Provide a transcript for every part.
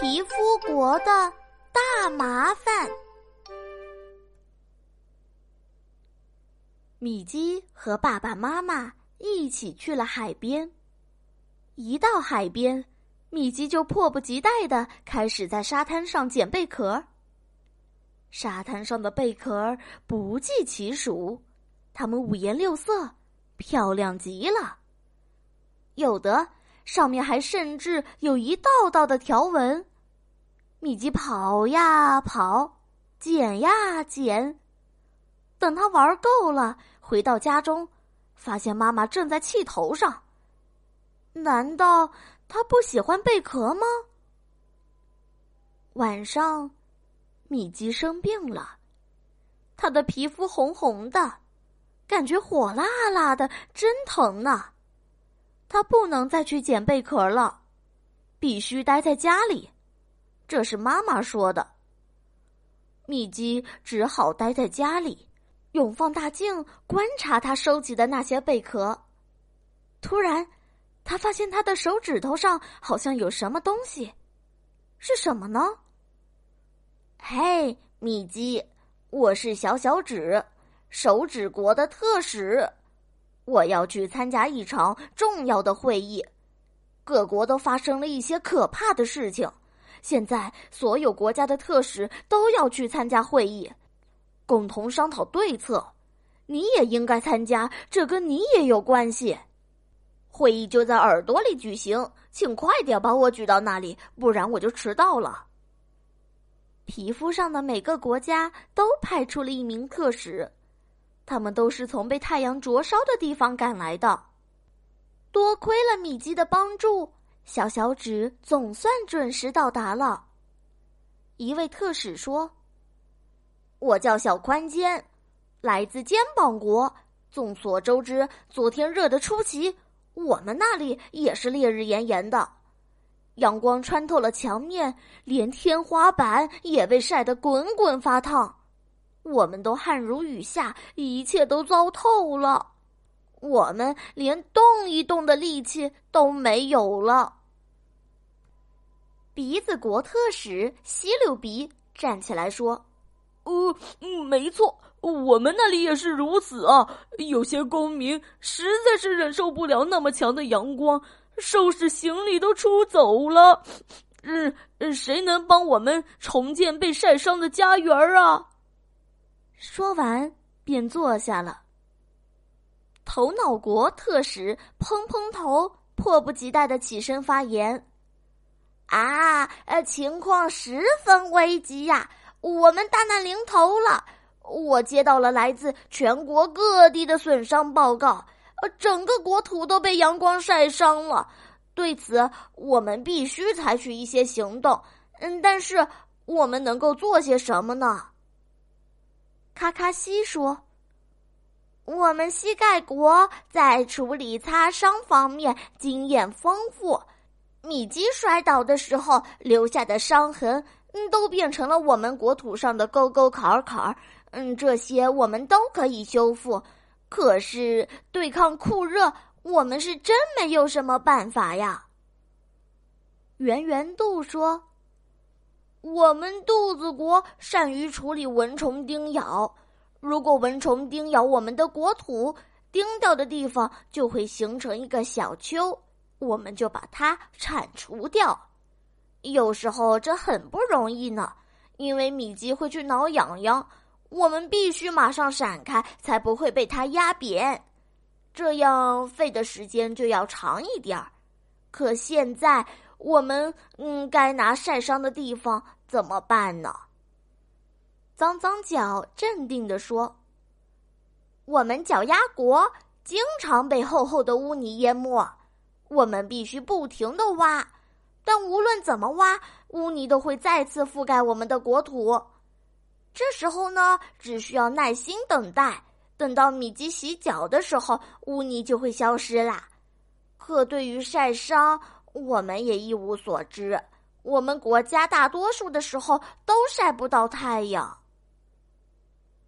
皮肤国的大麻烦。米基和爸爸妈妈一起去了海边。一到海边，米基就迫不及待的开始在沙滩上捡贝壳。沙滩上的贝壳不计其数，它们五颜六色，漂亮极了。有的上面还甚至有一道道的条纹。米奇跑呀跑，捡呀捡。等他玩够了，回到家中，发现妈妈正在气头上。难道他不喜欢贝壳吗？晚上，米奇生病了，他的皮肤红红的，感觉火辣辣的，真疼呢。他不能再去捡贝壳了，必须待在家里。这是妈妈说的。米基只好待在家里，用放大镜观察他收集的那些贝壳。突然，他发现他的手指头上好像有什么东西，是什么呢？嘿，米基，我是小小指，手指国的特使。我要去参加一场重要的会议，各国都发生了一些可怕的事情。现在所有国家的特使都要去参加会议，共同商讨对策。你也应该参加，这跟你也有关系。会议就在耳朵里举行，请快点把我举到那里，不然我就迟到了。皮肤上的每个国家都派出了一名特使。他们都是从被太阳灼烧的地方赶来的。多亏了米基的帮助，小小指总算准时到达了。一位特使说：“我叫小宽肩，来自肩膀国。众所周知，昨天热得出奇，我们那里也是烈日炎炎的，阳光穿透了墙面，连天花板也被晒得滚滚发烫。”我们都汗如雨下，一切都糟透了，我们连动一动的力气都没有了。鼻子国特使吸溜鼻站起来说：“呃，没错，我们那里也是如此啊。有些公民实在是忍受不了那么强的阳光，收拾行李都出走了。嗯，谁能帮我们重建被晒伤的家园啊？”说完，便坐下了。头脑国特使砰砰头，迫不及待的起身发言：“啊，呃，情况十分危急呀！我们大难临头了。我接到了来自全国各地的损伤报告，呃，整个国土都被阳光晒伤了。对此，我们必须采取一些行动。嗯，但是我们能够做些什么呢？”卡卡西说：“我们膝盖国在处理擦伤方面经验丰富，米基摔倒的时候留下的伤痕，嗯，都变成了我们国土上的沟沟坎坎儿嗯，这些我们都可以修复。可是对抗酷热，我们是真没有什么办法呀。”圆圆度说。我们肚子国善于处理蚊虫叮咬，如果蚊虫叮咬我们的国土，叮掉的地方就会形成一个小丘，我们就把它铲除掉。有时候这很不容易呢，因为米基会去挠痒痒，我们必须马上闪开，才不会被它压扁，这样费的时间就要长一点儿。可现在。我们嗯，该拿晒伤的地方怎么办呢？脏脏脚镇定地说：“我们脚丫国经常被厚厚的污泥淹没，我们必须不停的挖。但无论怎么挖，污泥都会再次覆盖我们的国土。这时候呢，只需要耐心等待，等到米基洗脚的时候，污泥就会消失啦。可对于晒伤，我们也一无所知。我们国家大多数的时候都晒不到太阳。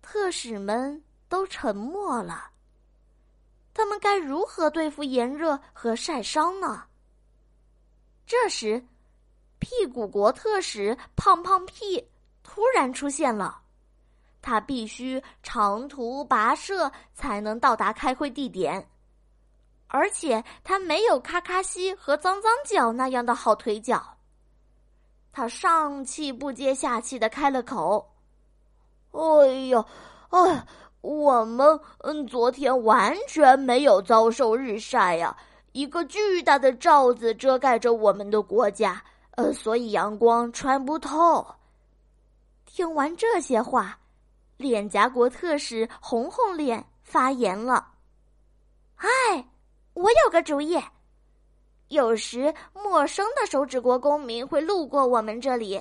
特使们都沉默了。他们该如何对付炎热和晒伤呢？这时，屁股国特使胖胖屁突然出现了，他必须长途跋涉才能到达开会地点，而且他没有卡卡西和脏脏脚那样的好腿脚。他上气不接下气的开了口：“哎呀，哎，我们嗯，昨天完全没有遭受日晒呀。”一个巨大的罩子遮盖着我们的国家，呃，所以阳光穿不透。听完这些话，脸颊国特使红红脸发言了：“哎，我有个主意。有时陌生的手指国公民会路过我们这里，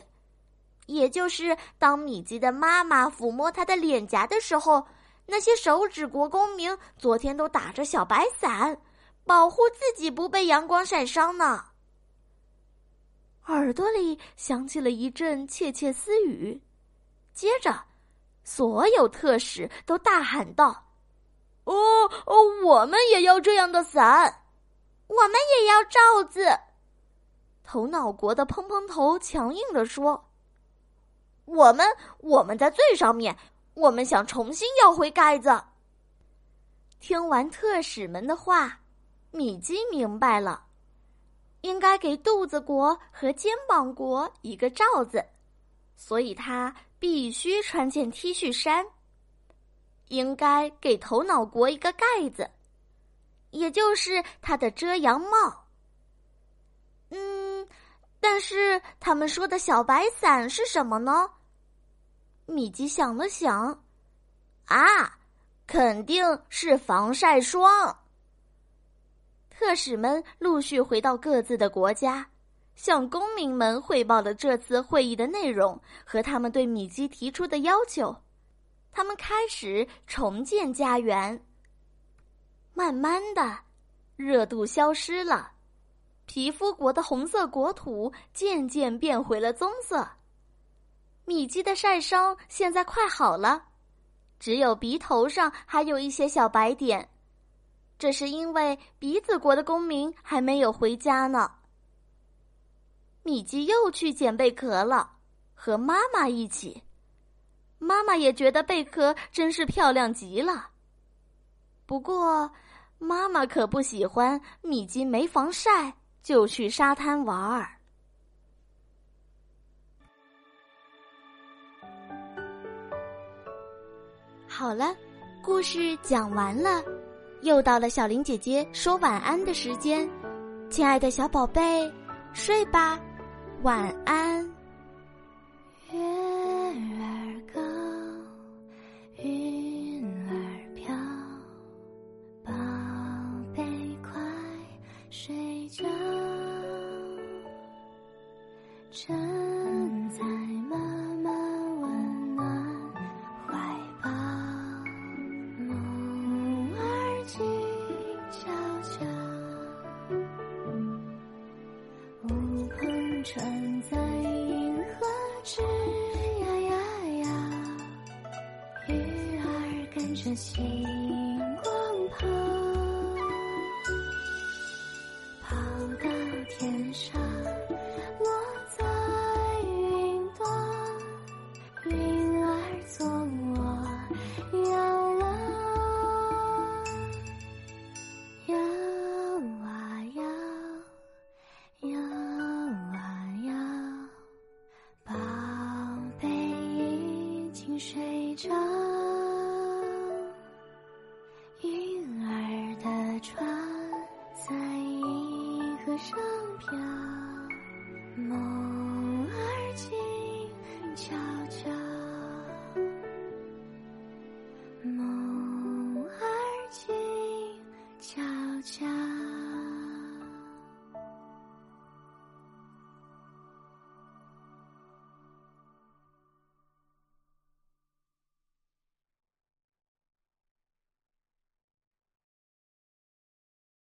也就是当米奇的妈妈抚摸他的脸颊的时候，那些手指国公民昨天都打着小白伞。”保护自己不被阳光晒伤呢。耳朵里响起了一阵窃窃私语，接着，所有特使都大喊道：“哦哦，我们也要这样的伞，我们也要罩子。”头脑国的砰砰头强硬的说：“我们我们在最上面，我们想重新要回盖子。”听完特使们的话。米基明白了，应该给肚子国和肩膀国一个罩子，所以他必须穿件 T 恤衫。应该给头脑国一个盖子，也就是他的遮阳帽。嗯，但是他们说的小白伞是什么呢？米基想了想，啊，肯定是防晒霜。特使们陆续回到各自的国家，向公民们汇报了这次会议的内容和他们对米基提出的要求。他们开始重建家园。慢慢的，热度消失了，皮肤国的红色国土渐渐变回了棕色。米基的晒伤现在快好了，只有鼻头上还有一些小白点。这是因为鼻子国的公民还没有回家呢。米基又去捡贝壳了，和妈妈一起。妈妈也觉得贝壳真是漂亮极了。不过，妈妈可不喜欢米基没防晒就去沙滩玩儿。好了，故事讲完了。又到了小林姐姐说晚安的时间，亲爱的小宝贝，睡吧，晚安。站在妈妈温暖怀抱，梦儿静悄悄，乌篷船在银河吱呀呀呀，鱼儿跟着心。着，